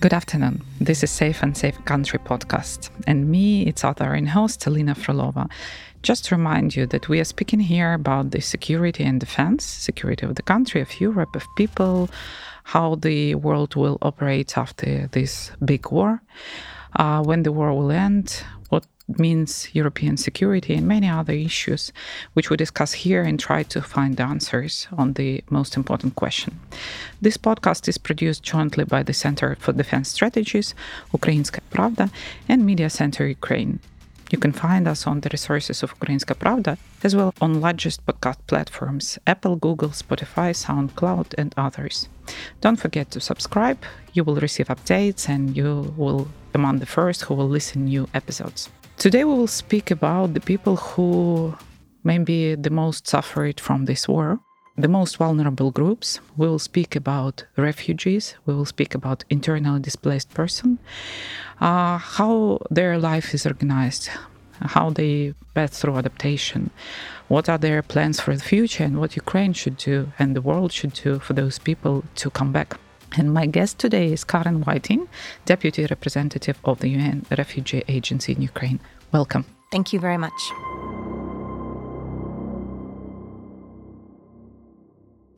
Good afternoon. This is Safe and Safe Country podcast, and me, its author and host, Alina Frolova. Just to remind you that we are speaking here about the security and defense, security of the country, of Europe, of people, how the world will operate after this big war, uh, when the war will end, what means European security, and many other issues, which we discuss here and try to find answers on the most important question. This podcast is produced jointly by the Center for Defense Strategies, Ukrainska Pravda, and Media Center Ukraine. You can find us on the resources of Ukrainska Pravda, as well on largest podcast platforms Apple, Google, Spotify, SoundCloud, and others. Don't forget to subscribe. You will receive updates and you will among the first who will listen new episodes. Today we will speak about the people who maybe the most suffered from this war, the most vulnerable groups. We will speak about refugees. We will speak about internally displaced person, uh, how their life is organized, how they pass through adaptation, what are their plans for the future, and what Ukraine should do and the world should do for those people to come back. And my guest today is Karen Whiting, Deputy Representative of the UN Refugee Agency in Ukraine. Welcome. Thank you very much.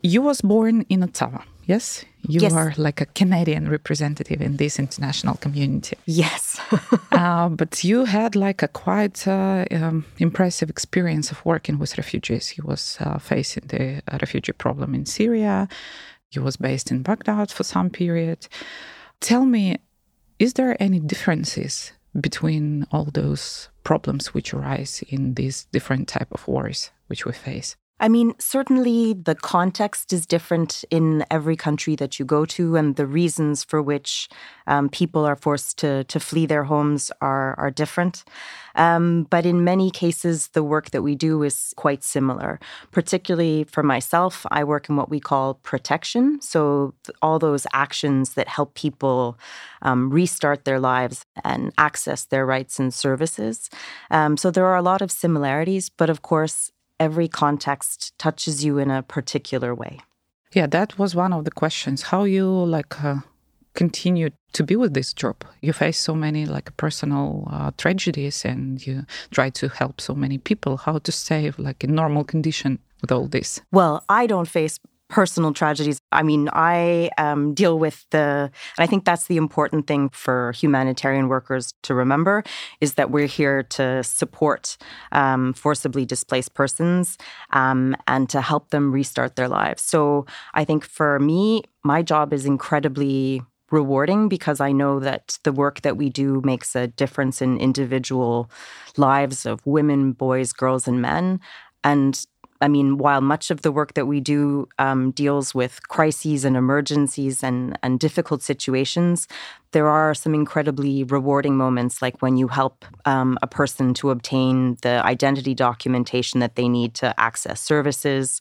You was born in Ottawa, yes? You yes. are like a Canadian representative in this international community. Yes. uh, but you had like a quite uh, um, impressive experience of working with refugees. You was uh, facing the refugee problem in Syria. He was based in Baghdad for some period. Tell me, is there any differences between all those problems which arise in these different type of wars which we face? I mean, certainly the context is different in every country that you go to, and the reasons for which um, people are forced to, to flee their homes are, are different. Um, but in many cases, the work that we do is quite similar. Particularly for myself, I work in what we call protection. So, all those actions that help people um, restart their lives and access their rights and services. Um, so, there are a lot of similarities, but of course, every context touches you in a particular way. Yeah, that was one of the questions. How you like uh, continue to be with this job? You face so many like personal uh, tragedies, and you try to help so many people. How to stay like in normal condition with all this? Well, I don't face personal tragedies. I mean, I um, deal with the, and I think that's the important thing for humanitarian workers to remember is that we're here to support um, forcibly displaced persons um, and to help them restart their lives. So I think for me, my job is incredibly rewarding because I know that the work that we do makes a difference in individual lives of women, boys, girls, and men. And I mean, while much of the work that we do um, deals with crises and emergencies and, and difficult situations, there are some incredibly rewarding moments, like when you help um, a person to obtain the identity documentation that they need to access services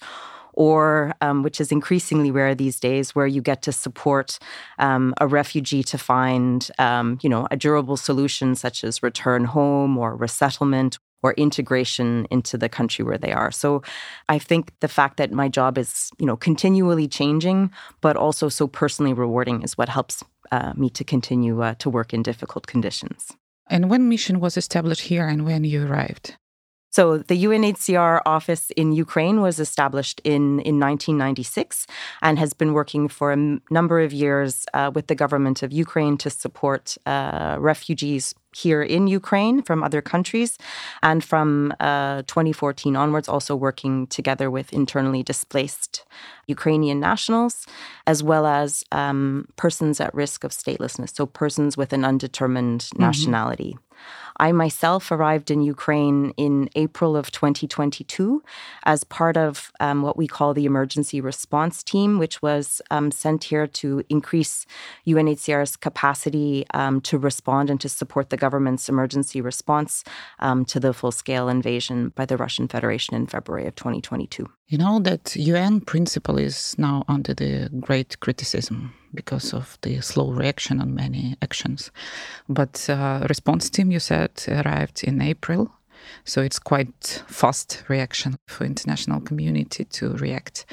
or um, which is increasingly rare these days, where you get to support um, a refugee to find, um, you know, a durable solution such as return home or resettlement or integration into the country where they are. So I think the fact that my job is, you know, continually changing, but also so personally rewarding is what helps uh, me to continue uh, to work in difficult conditions. And when mission was established here and when you arrived? So the UNHCR office in Ukraine was established in, in 1996 and has been working for a m- number of years uh, with the government of Ukraine to support uh, refugees here in Ukraine from other countries, and from uh, 2014 onwards, also working together with internally displaced Ukrainian nationals, as well as um, persons at risk of statelessness, so persons with an undetermined mm-hmm. I myself arrived in Ukraine in April of 2022 as part of um, what we call the emergency response team, which was um, sent here to increase UNHCR's capacity um, to respond and to support the government's emergency response um, to the full scale invasion by the Russian Federation in February of 2022. You know that UN principle is now under the great criticism because of the slow reaction on many actions. But uh, response team, you said, arrived in April. So it's quite fast reaction for international community to react.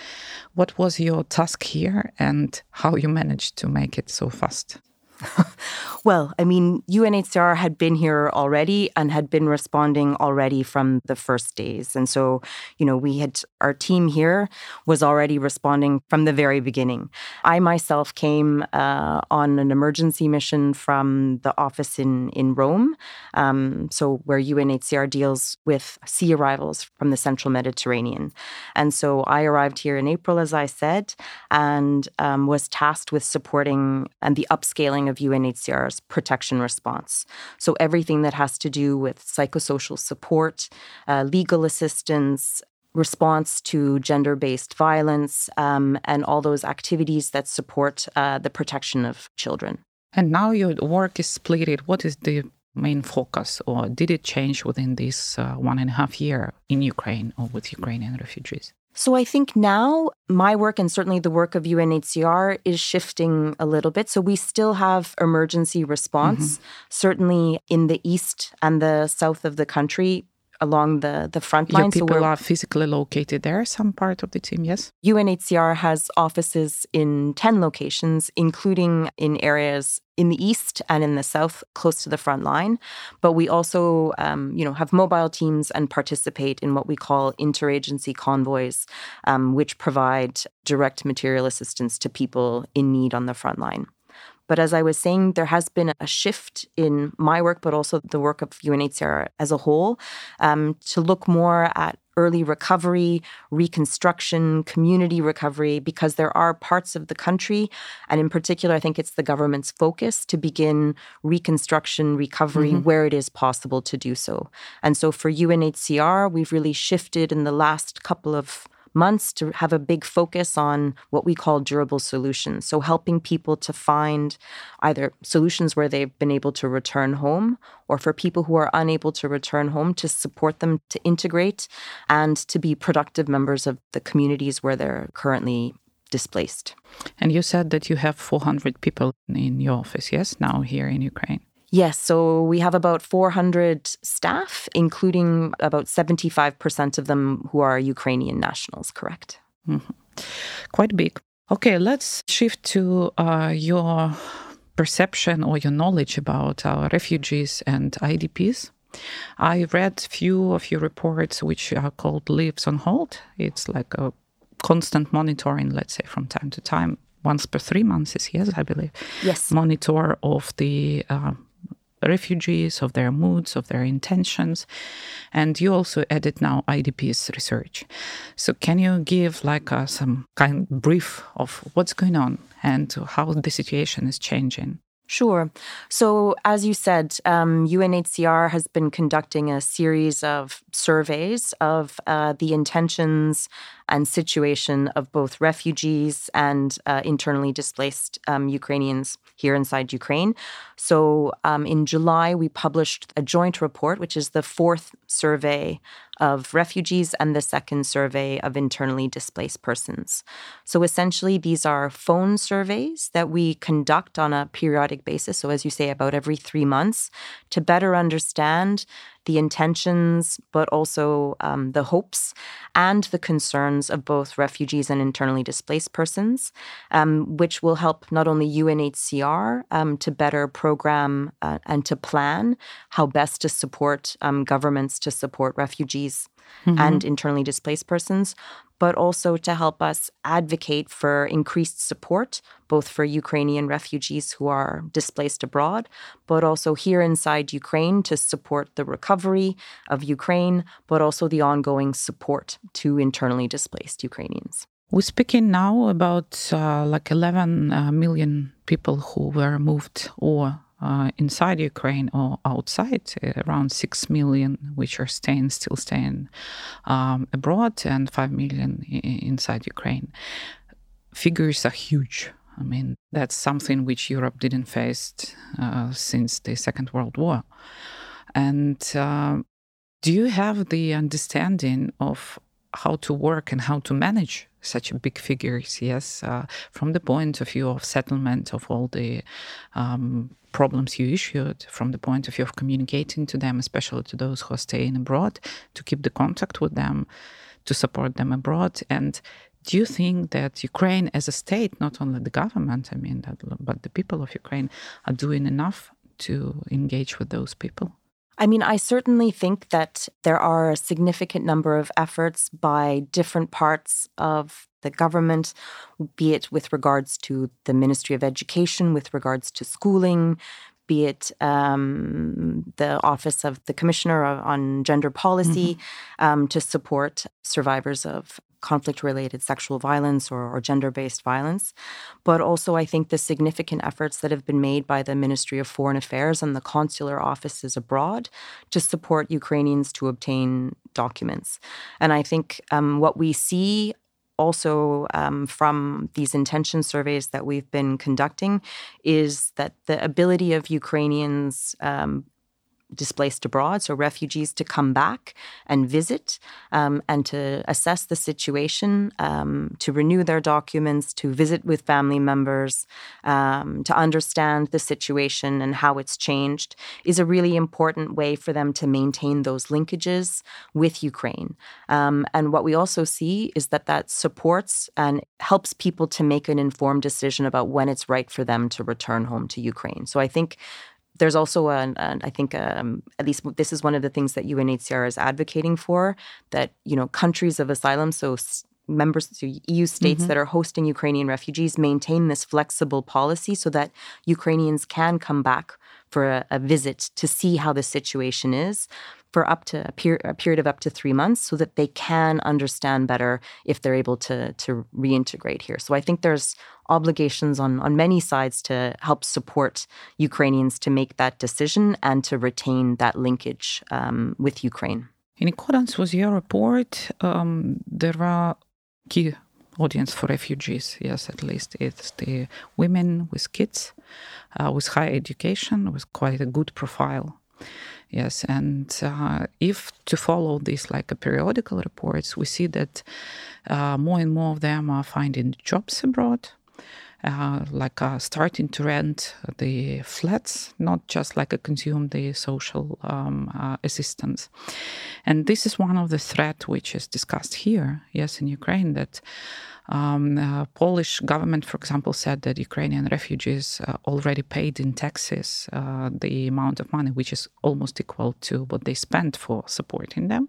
What was your task here and how you managed to make it so fast? well, I mean, UNHCR had been here already and had been responding already from the first days. And so, you know, we had our team here was already responding from the very beginning. I myself came uh, on an emergency mission from the office in, in Rome, um, so where UNHCR deals with sea arrivals from the central Mediterranean. And so I arrived here in April, as I said, and um, was tasked with supporting and the upscaling of UNHCR's protection response. So, everything that has to do with psychosocial support, uh, legal assistance, response to gender based violence, um, and all those activities that support uh, the protection of children. And now your work is split. What is the main focus, or did it change within this uh, one and a half year in Ukraine or with Ukrainian refugees? So I think now my work and certainly the work of UNHCR is shifting a little bit. So we still have emergency response, mm-hmm. certainly in the east and the south of the country along the, the front line. Your people so are physically located there, some part of the team, yes? UNHCR has offices in 10 locations, including in areas in the east and in the south, close to the front line. But we also, um, you know, have mobile teams and participate in what we call interagency convoys, um, which provide direct material assistance to people in need on the front line. But as I was saying, there has been a shift in my work, but also the work of UNHCR as a whole, um, to look more at early recovery, reconstruction, community recovery, because there are parts of the country, and in particular, I think it's the government's focus to begin reconstruction, recovery mm-hmm. where it is possible to do so. And so for UNHCR, we've really shifted in the last couple of months to have a big focus on what we call durable solutions. So, helping people to find either solutions where they've been able to return home, or for people who are unable to return home, to support them to integrate and to be productive members of the communities where they're currently displaced. And you said that you have 400 people in your office, yes, now here in Ukraine. Yes, so we have about 400 staff, including about 75% of them who are Ukrainian nationals, correct? Mm-hmm. Quite big. Okay, let's shift to uh, your perception or your knowledge about our refugees and IDPs. I read few of your reports which are called Lives on Hold. It's like a constant monitoring, let's say, from time to time, once per three months, is yes, I believe. Yes. Monitor of the uh, refugees, of their moods, of their intentions. And you also edit now IDP's research. So can you give like uh, some kind of brief of what's going on and how the situation is changing? Sure. So, as you said, um, UNHCR has been conducting a series of surveys of uh, the intentions and situation of both refugees and uh, internally displaced um, Ukrainians here inside Ukraine. So, um, in July, we published a joint report, which is the fourth survey of refugees and the second survey of internally displaced persons. So essentially, these are phone surveys that we conduct on a periodic basis. So, as you say, about every three months to better understand the intentions, but also um, the hopes and the concerns of both refugees and internally displaced persons, um, which will help not only UNHCR um, to better program uh, and to plan how best to support um, governments to support refugees mm-hmm. and internally displaced persons, but also to help us advocate for increased support, both for Ukrainian refugees who are displaced abroad, but also here inside Ukraine to support the recovery of Ukraine, but also the ongoing support to internally displaced Ukrainians. We're speaking now about uh, like 11 uh, million people who were moved or uh, inside Ukraine or outside, uh, around 6 million, which are staying, still staying um, abroad, and 5 million inside Ukraine. Figures are huge. I mean, that's something which Europe didn't face uh, since the Second World War. And uh, do you have the understanding of how to work and how to manage such big figures, yes, uh, from the point of view of settlement of all the um, problems you issued, from the point of view of communicating to them, especially to those who are staying abroad, to keep the contact with them, to support them abroad, and do you think that Ukraine as a state, not only the government, I mean, that, but the people of Ukraine are doing enough to engage with those people? I mean, I certainly think that there are a significant number of efforts by different parts of the government, be it with regards to the Ministry of Education, with regards to schooling, be it um, the Office of the Commissioner on Gender Policy, mm-hmm. um, to support survivors of conflict related sexual violence or, or gender based violence, but also I think the significant efforts that have been made by the Ministry of Foreign Affairs and the consular offices abroad to support Ukrainians to obtain documents. And I think um, what we see also um, from these intention surveys that we've been conducting is that the ability of Ukrainians um, displaced abroad, so refugees to come back and visit um, and to assess the situation, um, to renew their documents, to visit with family members, um, to understand the situation and how it's changed, is a really important way for them to maintain those linkages with Ukraine. Um, and what we also see is that that supports and helps people to make an informed decision about when it's right for them to return home to Ukraine. So I think there's also an, an I think um, at least this is one of the things that UNHCR is advocating for that you know countries of asylum so members so EU states mm-hmm. that are hosting Ukrainian refugees maintain this flexible policy so that Ukrainians can come back for a, a visit to see how the situation is for up to a, per- a, period of up to three months so that they can understand better if they're able to, to reintegrate here. So I think there's obligations on, on many sides to help support Ukrainians to make that decision and to retain that linkage um, with Ukraine. In accordance with your report, um, there are key audience for refugees. Yes, at least it's the women with kids, uh, with high education, with quite a good profile. Yes, and uh, if to follow these like a periodical reports, we see that uh, more and more of them are finding jobs abroad. Uh, like uh, starting to rent the flats, not just like a consume the social um, uh, assistance. And this is one of the threat which is discussed here, yes, in Ukraine, that um, uh, Polish government, for example, said that Ukrainian refugees uh, already paid in taxes uh, the amount of money, which is almost equal to what they spent for supporting them.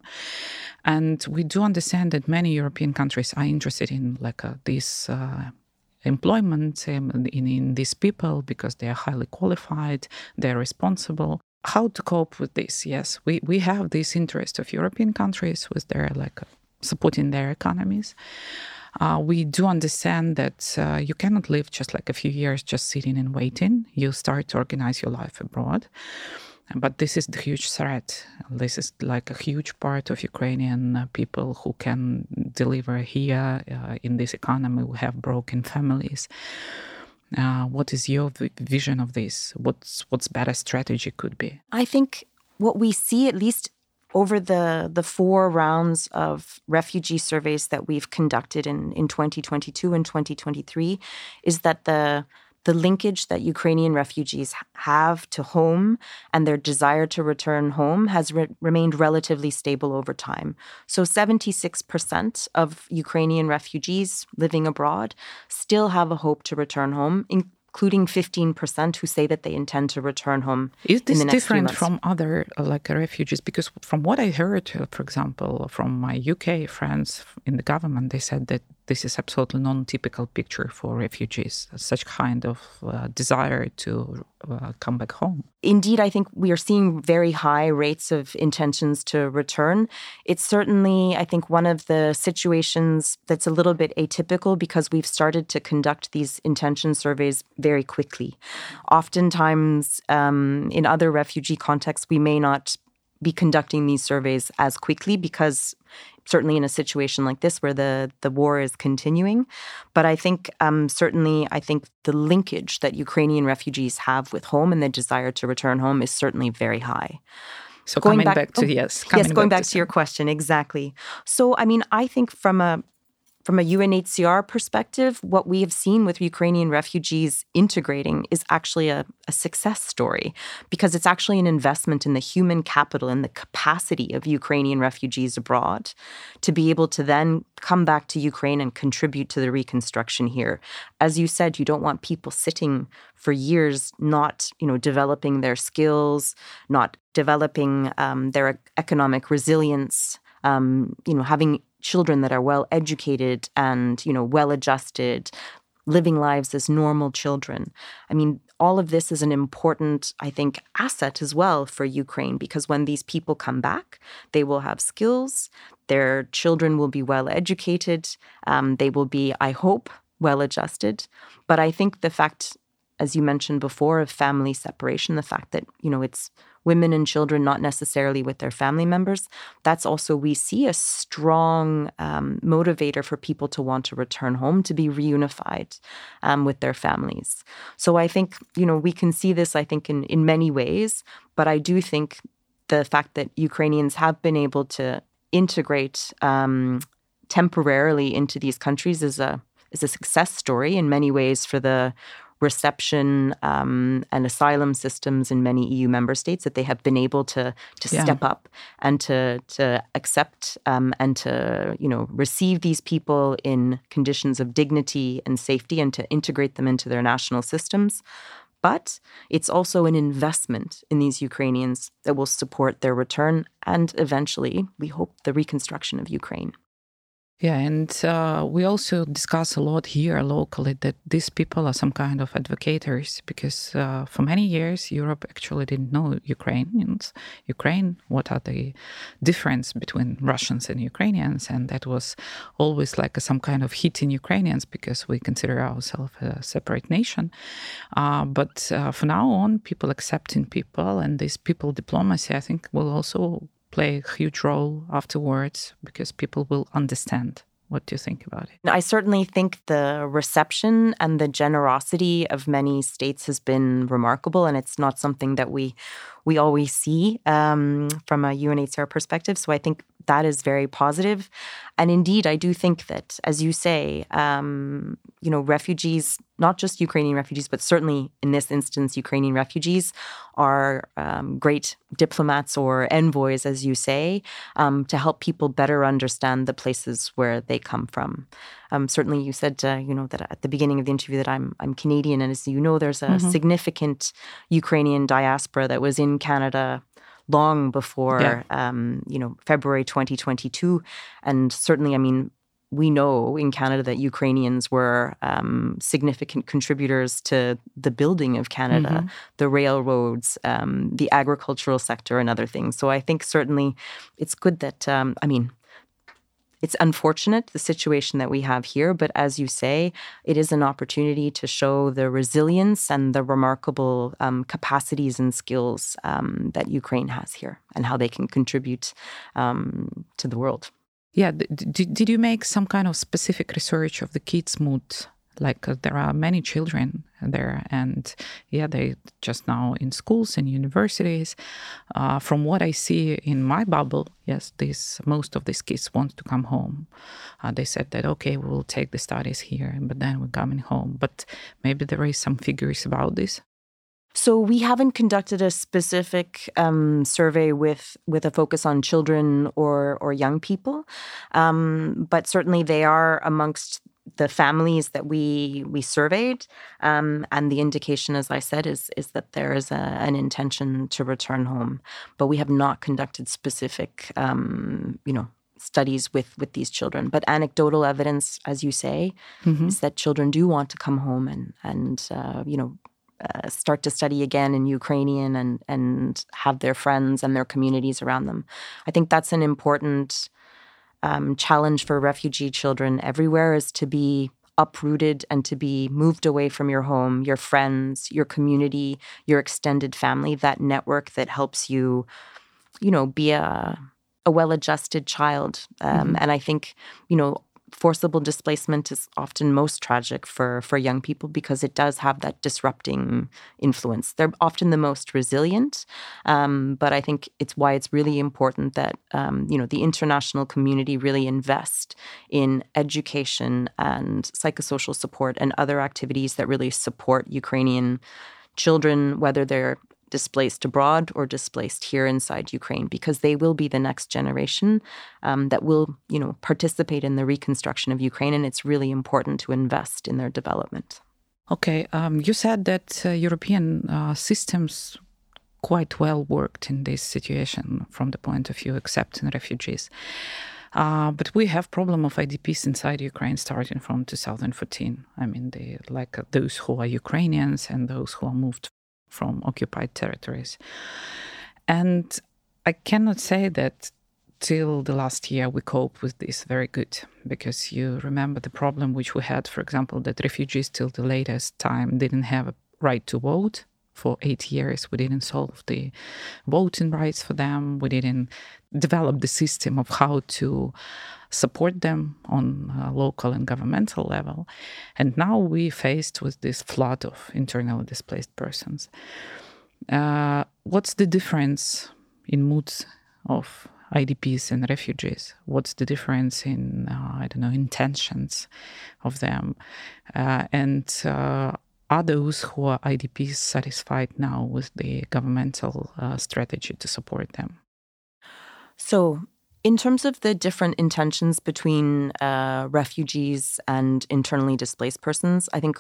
And we do understand that many European countries are interested in like this employment in, in these people because they are highly qualified, they're responsible how to cope with this yes we, we have this interest of european countries with their like supporting their economies uh, we do understand that uh, you cannot live just like a few years just sitting and waiting. You start to organize your life abroad. But this is the huge threat. This is like a huge part of Ukrainian uh, people who can deliver here uh, in this economy, We have broken families. Uh, what is your vision of this? What's what's better strategy could be? I think what we see, at least over the, the four rounds of refugee surveys that we've conducted in, in 2022 and 2023 is that the the linkage that Ukrainian refugees have to home and their desire to return home has re- remained relatively stable over time. So 76% of Ukrainian refugees living abroad still have a hope to return home, in- including 15% who say that they intend to return home. Is this different from other like refugees? Because from what I heard, for example, from my UK friends in the government, they said that this is absolutely non-typical picture for refugees such kind of uh, desire to uh, come back home. Indeed i think we are seeing very high rates of intentions to return. It's certainly i think one of the situations that's a little bit atypical because we've started to conduct these intention surveys very quickly. Oftentimes um, in other refugee contexts we may not be conducting these surveys as quickly because certainly in a situation like this where the the war is continuing. But I think um, certainly I think the linkage that Ukrainian refugees have with home and the desire to return home is certainly very high. So going back, back to oh, yes, yes, going back, back to, to your question exactly. So I mean, I think from a from a UNHCR perspective, what we have seen with Ukrainian refugees integrating is actually a, a, success story because it's actually an investment in the human capital and the capacity of Ukrainian refugees abroad to be able to then come back to Ukraine and contribute to the reconstruction here. As you said, you don't want people sitting for years not, you know, developing their skills, not developing um, their economic resilience. Um, you know, having children that are well educated and, you know, well adjusted, living lives as normal children. I mean, all of this is an important, I think, asset as well for Ukraine because when these people come back, they will have skills, their children will be well educated, um, they will be, I hope, well adjusted. But I think the fact, as you mentioned before, of family separation, the fact that, you know, it's women and children, not necessarily with their family members. That's also, we see a strong um, motivator for people to want to return home, to be reunified um, with their families. So I think, you know, we can see this, I think, in, in many ways. But I do think the fact that Ukrainians have been able to integrate um, temporarily into these countries is a is a success story in many ways for the reception um, and asylum systems in many EU member states that they have been able to to yeah. step up and to to accept um, and to you know receive these people in conditions of dignity and safety and to integrate them into their national systems. But it's also an investment in these Ukrainians that will support their return and eventually, we hope, the reconstruction of Ukraine. Yeah, and uh, we also discuss a lot here locally that these people are some kind of advocates because uh, for many years Europe actually didn't know Ukrainians. Ukraine, what are the difference between Russians and Ukrainians? And that was always like a, some kind of hit in Ukrainians because we consider ourselves a separate nation. Uh, but uh, from now on, people accepting people and this people diplomacy, I think, will also play a huge role afterwards because people will understand. What do you think about it? I certainly think the reception and the generosity of many states has been remarkable, and it's not something that we we always see um, from a UNHCR perspective. So I think that is very positive. And indeed, I do think that, as you say, um, you know, refugees, not just Ukrainian refugees, but certainly in this instance, Ukrainian refugees are um, great diplomats or envoys, as you say, um, to help people better understand the places where they come from. Um, certainly, you said, uh, you know, that at the beginning of the interview that I'm I'm Canadian, and as you know, there's a mm-hmm. significant Ukrainian diaspora that was in Canada long before yeah. um, you know February 2022, and certainly, I mean, we know in Canada that Ukrainians were um, significant contributors to the building of Canada, mm-hmm. the railroads, um, the agricultural sector, and other things. So I think certainly it's good that, um, I mean, it's unfortunate the situation that we have here, but as you say, it is an opportunity to show the resilience and the remarkable um, capacities and skills um, that Ukraine has here and how they can contribute um, to the world. Yeah, did, did you make some kind of specific research of the kids' mood like there are many children there and yeah they just now in schools and universities. Uh, from what i see in my bubble yes this most of these kids want to come home. Uh, they said that okay we'll take the studies here but then we're coming home. But maybe there is some figures about this. So we haven't conducted a specific um, survey with with a focus on children or or young people, um, but certainly they are amongst the families that we we surveyed, um, and the indication, as I said, is is that there is a, an intention to return home, but we have not conducted specific, um, you know, studies with with these children. But anecdotal evidence, as you say, mm-hmm. is that children do want to come home and and uh, you know. Uh, start to study again in Ukrainian and and have their friends and their communities around them. I think that's an important um, challenge for refugee children everywhere is to be uprooted and to be moved away from your home, your friends, your community, your extended family, that network that helps you, you know, be a a well-adjusted child. Um, mm-hmm. And I think, you know, forcible displacement is often most tragic for, for young people because it does have that disrupting influence. They're often the most resilient, um, but I think it's why it's really important that um, you know the international community really invest in education and psychosocial support and other activities that really support Ukrainian children, whether they're displaced abroad or displaced here inside Ukraine, because they will be the next generation um, that will, you know, participate in the reconstruction of Ukraine, and it's really important to invest in their development. Okay, um, you said that uh, European uh, systems quite well worked in this situation from the point of view accepting refugees. Uh, but we have problem of IDPs inside Ukraine starting from 2014. I mean, they like those who are Ukrainians and those who are moved from occupied territories. And I cannot say that till the last year we cope with this very good because you remember the problem which we had, for example, that refugees till the latest time didn't have a right to vote for eight years. We didn't solve the voting rights for them. We didn't develop the system of how to support them on local and governmental level. And now we faced with this flood of internally displaced persons. Uh, what's the difference in moods of IDPs and refugees? What's the difference in uh, I don't know intentions of them? Uh, and uh, are those who are IDPs satisfied now with the governmental uh, strategy to support them? So in terms of the different intentions between uh, refugees and internally displaced persons, I think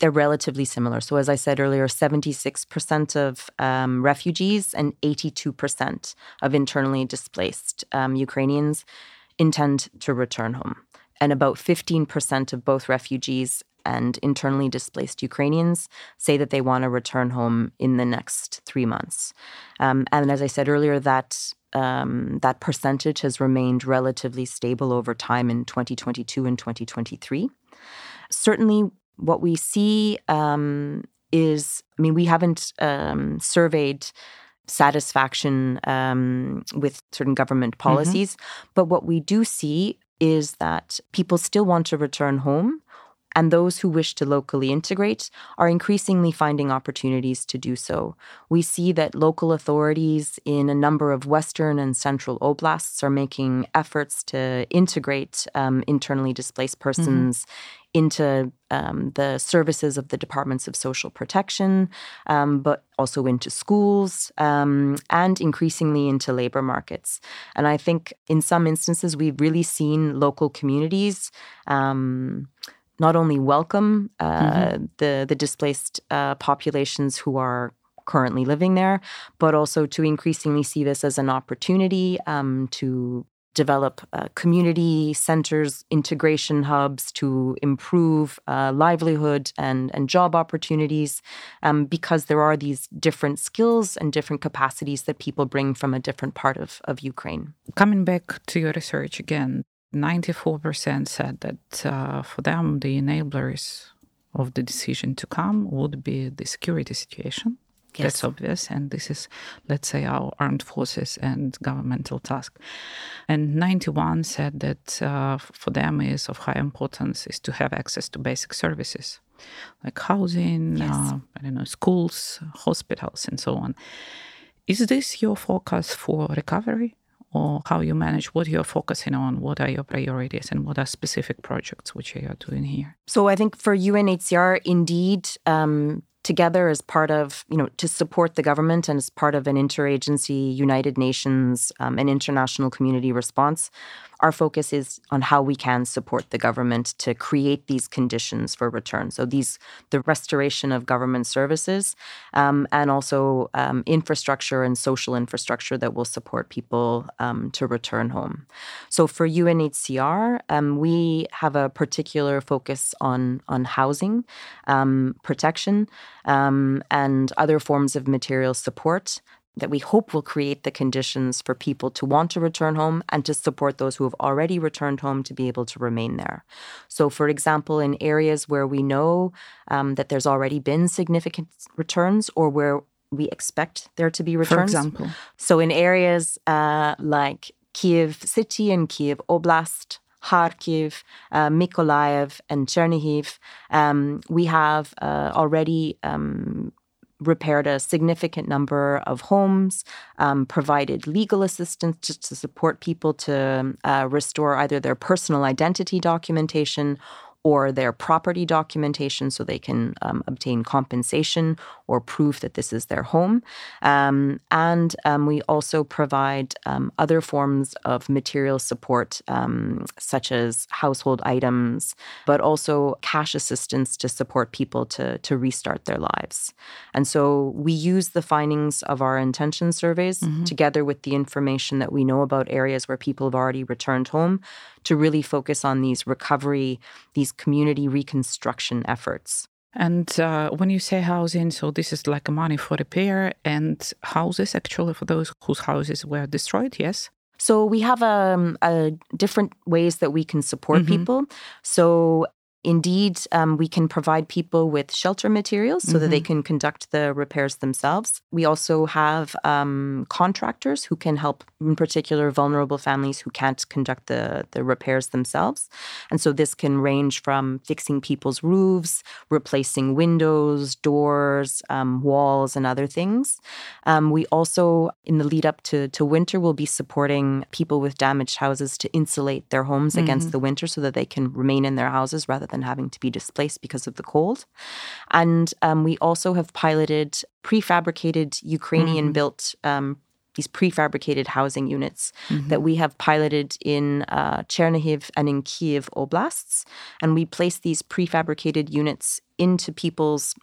they're relatively similar. So, as I said earlier, 76% of um, refugees and 82% of internally displaced um, Ukrainians intend to return home. And about 15% of both refugees and internally displaced Ukrainians say that they want to return home in the next three months. Um, and as I said earlier, that um, that percentage has remained relatively stable over time in 2022 and 2023. Certainly, what we see um, is I mean, we haven't um, surveyed satisfaction um, with certain government mm-hmm. policies, mm-hmm. but what we do see is that people still want to return home and those who wish to locally integrate are increasingly finding opportunities to do so. We see that local authorities in a number of Western and Central oblasts are making efforts to integrate um, internally displaced mm-hmm. persons. Mm-hmm. Into um, the services of the departments of social protection, um, but also into schools um, and increasingly into labor markets. And I think in some instances, we've really seen local communities um, not only welcome uh, mm-hmm. the the displaced uh, populations who are currently living there, but also to increasingly see this as an opportunity um, to develop uh, community centers, integration hubs to improve uh, livelihood and, and job opportunities um, because there are these different skills and different capacities that people bring from a different part of, of Ukraine. Coming back to your research again, 94% said that uh, for them, the enablers of the decision to come would be the security situation. Yes. That's obvious. And this is, let's say, our armed forces and governmental task. And 91 said that uh, for them is of high importance is to have access to basic services like housing, yes. uh, I don't know, schools, hospitals, and so on. Is this your focus for recovery? Or how you manage what you're focusing on, what are your priorities, and what are specific projects which you are doing here? So I think for UNHCR, indeed, um, together as part of, you know, to support the government and as part of an interagency United Nations um, and international community response, our focus is on how we can support the government to create these conditions for return. So these the restoration of government services um, and also um, infrastructure and social infrastructure that will support people um, to return home. So for UNHCR, um, we have a particular focus on on housing, um, protection, um, and other forms of material support that we hope will create the conditions for people to want to return home and to support those who have already returned home to be able to remain there. So, for example, in areas where we know um, that there's already been significant returns or where we expect there to be returns. For example. So, in areas uh, like Kiev City and Kiev Oblast, Kharkiv, uh, Mykolaiv, and Chernihiv. Um, we have uh, already um, repaired a significant number of homes, um, provided legal assistance to, to support people to uh, restore either their personal identity documentation or their property documentation so they can um, obtain compensation or proof that this is their home. Um, and um, we also provide um, other forms of material support, um, such as household items, but also cash assistance to support people to, to restart their lives. And so we use the findings of our intention surveys mm-hmm. together with the information that we know about areas where people have already returned home to really focus on these recovery, these community reconstruction efforts. And uh, when you say housing, so this is like money for repair and houses actually for those whose houses were destroyed, yes? So we have um, a different ways that we can support mm-hmm. people. So Indeed, um, we can provide people with shelter materials so mm-hmm. that they mm-hmm. can conduct the repairs themselves. We also have um, contractors who can help, in particular, vulnerable families who can't conduct the, the repairs themselves. And so this can range from fixing people's roofs, replacing windows, doors, um, walls, and other things. Um, we also, in the lead up to, to winter, will be supporting people with damaged houses to insulate their homes mm-hmm. against the winter so that they can remain in their houses rather than than having to be displaced because of the cold. And um, we also have piloted prefabricated Ukrainian built mm-hmm. um, these prefabricated housing units mm-hmm. that we have piloted in uh, Chernihiv and in Kiev oblasts. And we place these prefabricated units into people's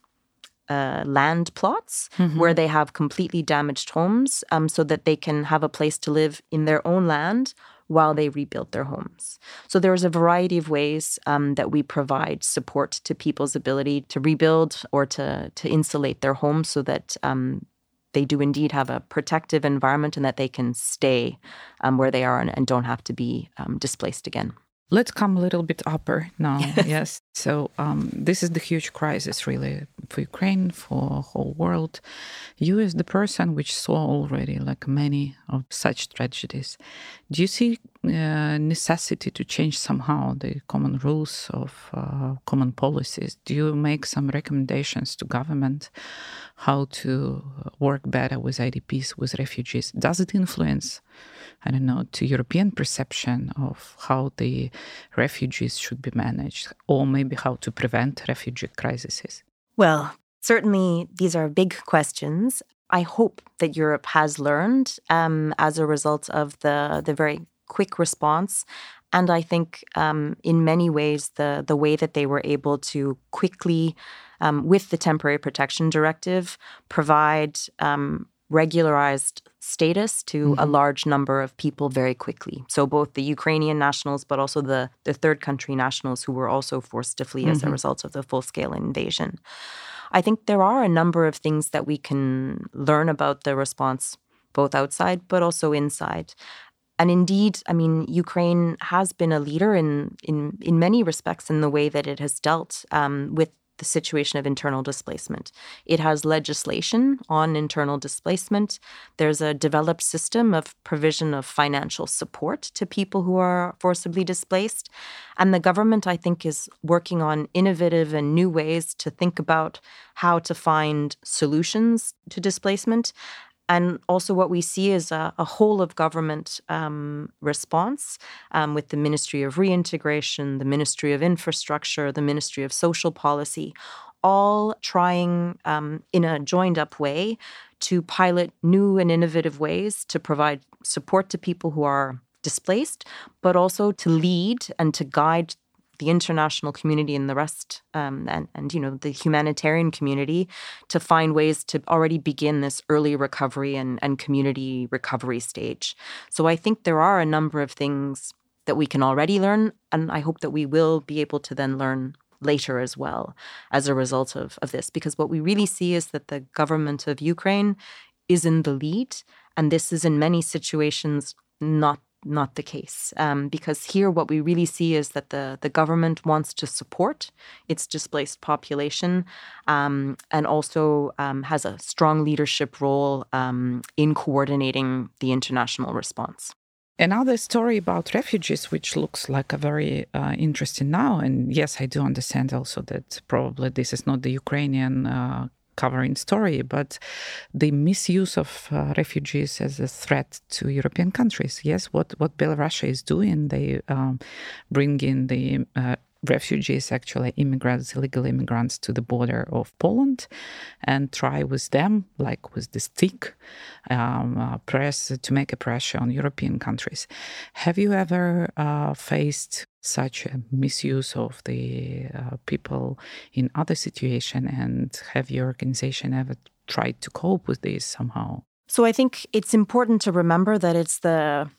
uh, land plots mm-hmm. where they have completely damaged homes um, so that they can have a place to live in their own land while they rebuild their homes. So there's a variety of ways um, that we provide support to people's ability to rebuild or to to insulate their homes so that um, they do indeed have a protective environment and that they can stay um, where they are and, and, don't have to be um, displaced again. Let's come a little bit upper now. yes. So um, this is the huge crisis, really, for Ukraine, for whole world. You, as the person which saw already like many of such tragedies, do you see uh, necessity to change somehow the common rules of uh, common policies? Do you make some recommendations to government how to work better with IDPs, with refugees? Does it influence? I don't know, to European perception of how the refugees should be managed, or maybe how to prevent refugee crises? Well, certainly these are big questions. I hope that Europe has learned um, as a result of the the very quick response. And I think um, in many ways, the, the way that they were able to quickly, um, with the temporary protection directive, provide um, regularized status to mm-hmm. a large number of people very quickly. So both the Ukrainian nationals, but also the, the third country nationals who were also forced to flee mm-hmm. as a mm-hmm. result of the full scale invasion. I think there are a number of things that we can learn about the response both outside but also inside. And indeed, I mean, Ukraine has been a leader in in in many respects in the way that it has dealt um, with the situation of internal displacement. It has legislation on internal displacement. There's a developed system of provision of financial support to people who are forcibly displaced. And the government, I think, is working on innovative and new ways to think about how to find solutions to displacement and also, what we see is a, a whole of government um, response um, with the Ministry of Reintegration, the Ministry of Infrastructure, the Ministry of Social Policy, all trying um, in a joined up way to pilot new and innovative ways to provide support to people who are displaced, but also to lead and to guide the international community and the rest, um, and and you know the humanitarian community, to find ways to already begin this early recovery and and community recovery stage. So I think there are a number of things that we can already learn, and I hope that we will be able to then learn later as well as a result of, of this. Because what we really see is that the government of Ukraine is in the lead, and this is in many situations not not the case. Um, because here, what we really see is that the, the government wants to support its displaced population um, and also um, has a strong leadership role um, in coordinating the international response. Another story about refugees, which looks like a very uh, interesting now, and yes, I do understand also that probably this is not the Ukrainian uh, covering story, but the misuse of uh, refugees as a threat to European countries. Yes, what what Belarus is doing, they um, bring in the uh, refugees, actually immigrants, illegal immigrants, to the border of Poland, and try with them, like with the stick, um, uh, press to make a pressure on European countries. Have you ever uh, faced such a misuse of the uh, people in other situation, and have your organization ever tried to cope with this somehow? So I think it's important to remember that it's the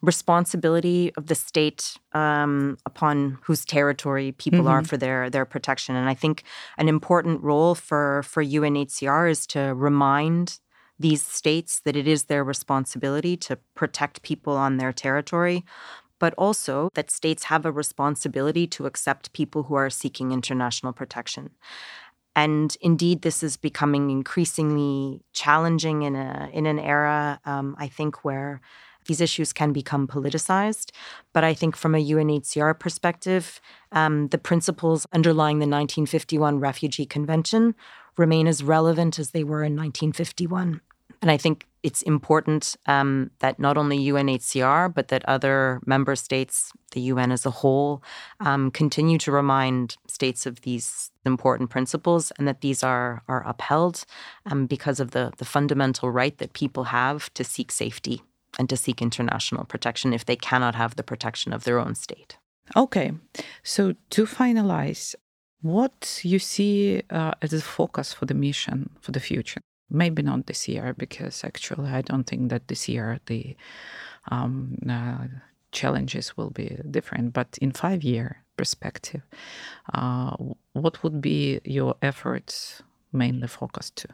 responsibility of the state um, upon whose territory people mm-hmm. are for their their protection. And I think an important role for for UNHCR is to remind these states that it is their responsibility to protect people on their territory, but also that states have a responsibility to accept people who are seeking international protection. And indeed, this is becoming increasingly challenging in a in an era, um, I think, where these issues can become politicized. But I think from a UNHCR perspective, um, the principles underlying the 1951 Refugee Convention remain as relevant as they were in 1951. And I think it's important um, that not only UNHCR, but that other member states, the UN as a whole, um, continue to remind states of these important principles and that these are, are upheld um, because of the, the fundamental right that people have to seek safety and to seek international protection if they cannot have the protection of their own state. Okay, so to finalize, what you see uh, as a focus for the mission for the future? Maybe not this year, because actually I don't think that this year the um, uh, challenges will be different. But in five year perspective, uh, what would be your efforts mainly focused to?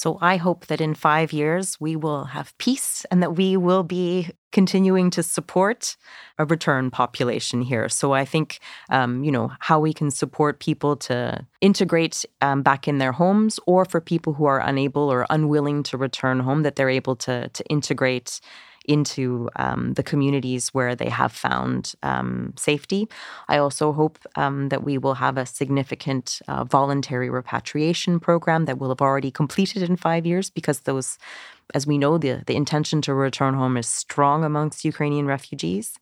So I hope that in five years we will have peace and that we will be continuing to support a return population here. So I think, um, you know, how we can support people to integrate um, back in their homes, or for people who are unable or unwilling to return home, that they're able to to integrate into um, the communities where they have found um, safety. I also hope um, that we will have a significant uh, voluntary repatriation program that will have already completed in five years because those as we know, the, the intention to return home is strong amongst Ukrainian refugees.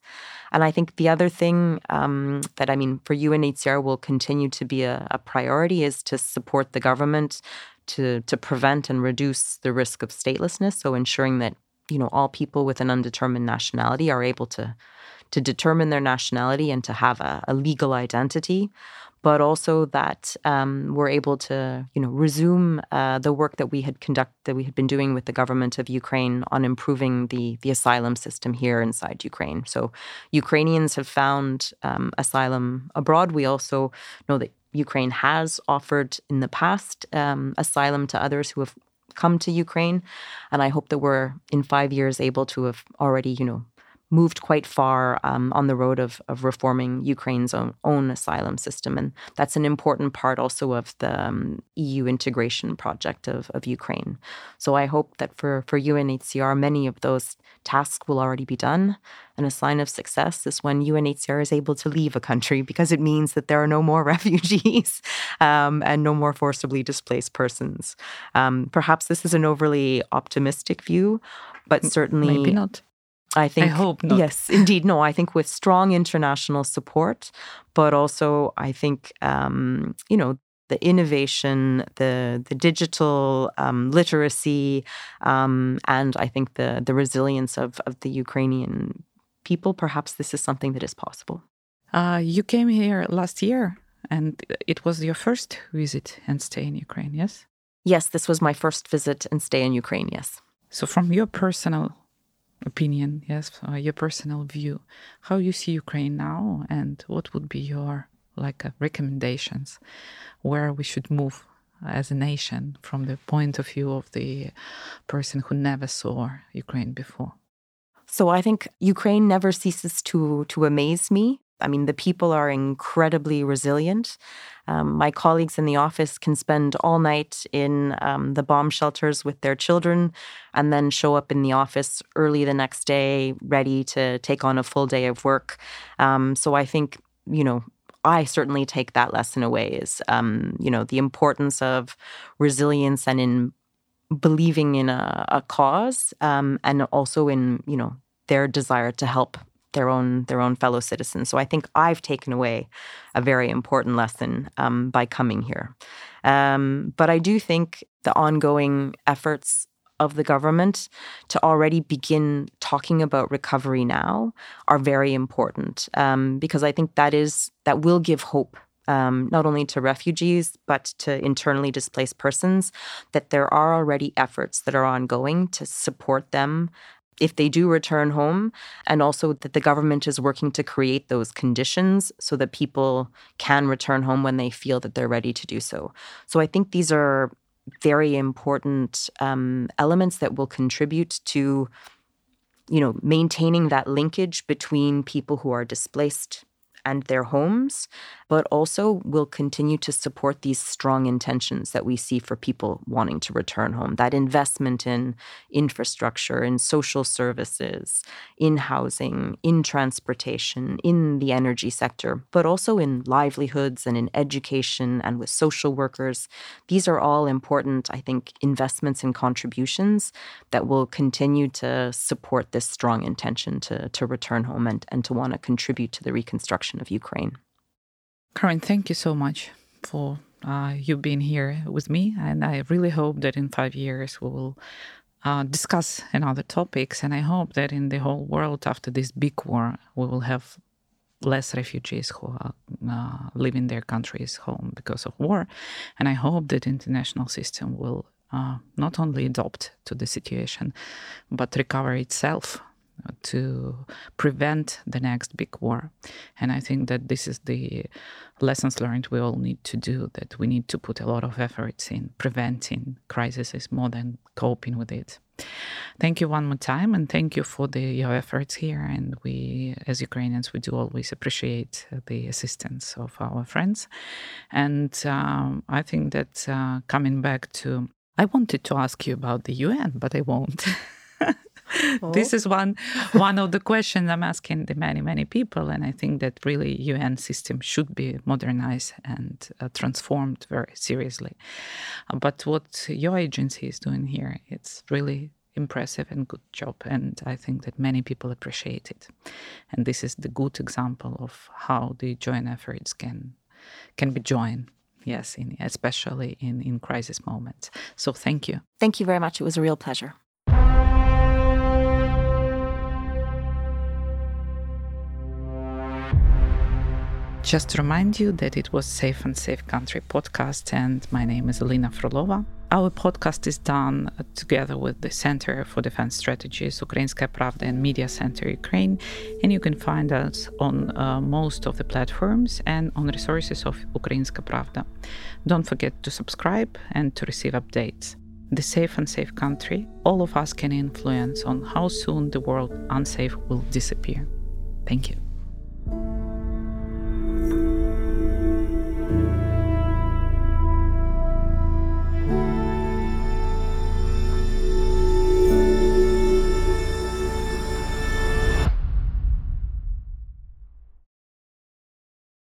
And I think the other thing um, that, I mean, for UNHCR will continue to be a, a, priority is to support the government to, to prevent and reduce the risk of statelessness. So ensuring that you know all people with an undetermined nationality are able to to determine their nationality and to have a, a legal identity but also that um, we're able to you know resume uh, the work that we had conduct that we had been doing with the government of Ukraine on improving the the asylum system here inside Ukraine. So Ukrainians have found um, asylum abroad. We also know that Ukraine has offered in the past um, asylum to others who have come to Ukraine. And I hope that we're in five years able to have already, you know, moved quite far um, on the road of, of reforming Ukraine's own, own, asylum system. And that's an important part also of the um, EU integration project of, of Ukraine. So I hope that for, for UNHCR, many of those tasks will already be done. And a sign of success is when UNHCR is able to leave a country because it means that there are no more refugees um, and no more forcibly displaced persons. Um, perhaps this is an overly optimistic view, but certainly. Maybe not I think. I hope not. Yes, indeed. No, I think with strong international support, but also I think um, you know the innovation, the the digital um, literacy, um, and I think the the resilience of of the Ukrainian people. Perhaps this is something that is possible. Uh, you came here last year, and it was your first visit and stay in Ukraine. Yes. Yes, this was my first visit and stay in Ukraine. Yes. So, from your personal opinion, yes, uh, your personal view, how you see Ukraine now, and what would be your like uh, recommendations where we should move as a nation from the point of view of the person who never saw Ukraine before. So I think Ukraine never ceases to to amaze me. I mean, the people are incredibly resilient. Um, my colleagues in the office can spend all night in um, the bomb shelters with their children and then show up in the office early the next day, ready to take on a full day of work. Um, so I think, you know, I certainly take that lesson away is, um, you know, the importance of resilience and in believing in a, a cause um, and also in, you know, their desire to help their own their own fellow citizens. So I think I've taken away a very important lesson um, by coming here. Um, but I do think the ongoing efforts of the government to already begin talking about recovery now are very important um, because I think that is that will give hope um, not only to refugees, but to internally displaced persons, that there are already efforts that are ongoing to support them if they do return home, and also that the government is working to create those conditions so that people can return home when they feel that they're ready to do so. So I think these are very important um, elements that will contribute to you know maintaining that linkage between people who are displaced and their homes, but also will continue to support these strong intentions that we see for people wanting to return home. That investment in infrastructure, in social services, in housing, in transportation, in the energy sector, but also in livelihoods and in education and with social workers. These are all important, I think, investments and contributions that will continue to support this strong intention to, to return home and, and to want to contribute to the reconstruction of Ukraine. Karen, thank you so much for uh, you being here with me. And I really hope that in five years we will uh, discuss another topics. And I hope that in the whole world after this big war, we will have less refugees who are uh, leaving their countries home because of war. And I hope that international system will uh, not only adopt to the situation, but recover itself to prevent the next big war. And I think that this is the lessons learned we all need to do, that we need to put a lot of efforts in preventing crises more than coping with it. Thank you one more time, and thank you for the, your efforts here. And we, as Ukrainians, we do always appreciate the assistance of our friends. And um, I think that uh, coming back to, I wanted to ask you about the UN, but I won't. Oh. This is one one of the questions I'm asking the many many people, and I think that really UN system should be modernized and uh, transformed very seriously. Uh, but what your agency is doing here, it's really impressive and good job, and I think that many people appreciate it. And this is the good example of how the joint efforts can can be joined yes in, especially in in crisis moments so thank you thank you very much it was a real pleasure Just to remind you that it was Safe and Safe Country podcast, and my name is Alina Frolova. Our podcast is done together with the Center for Defense Strategies, Ukrainskaya Pravda, and Media Center Ukraine, and you can find us on uh, most of the platforms and on resources of Ukrainskaya Pravda. Don't forget to subscribe and to receive updates. The safe and safe country, all of us can influence on how soon the world unsafe will disappear. Thank you. Bye.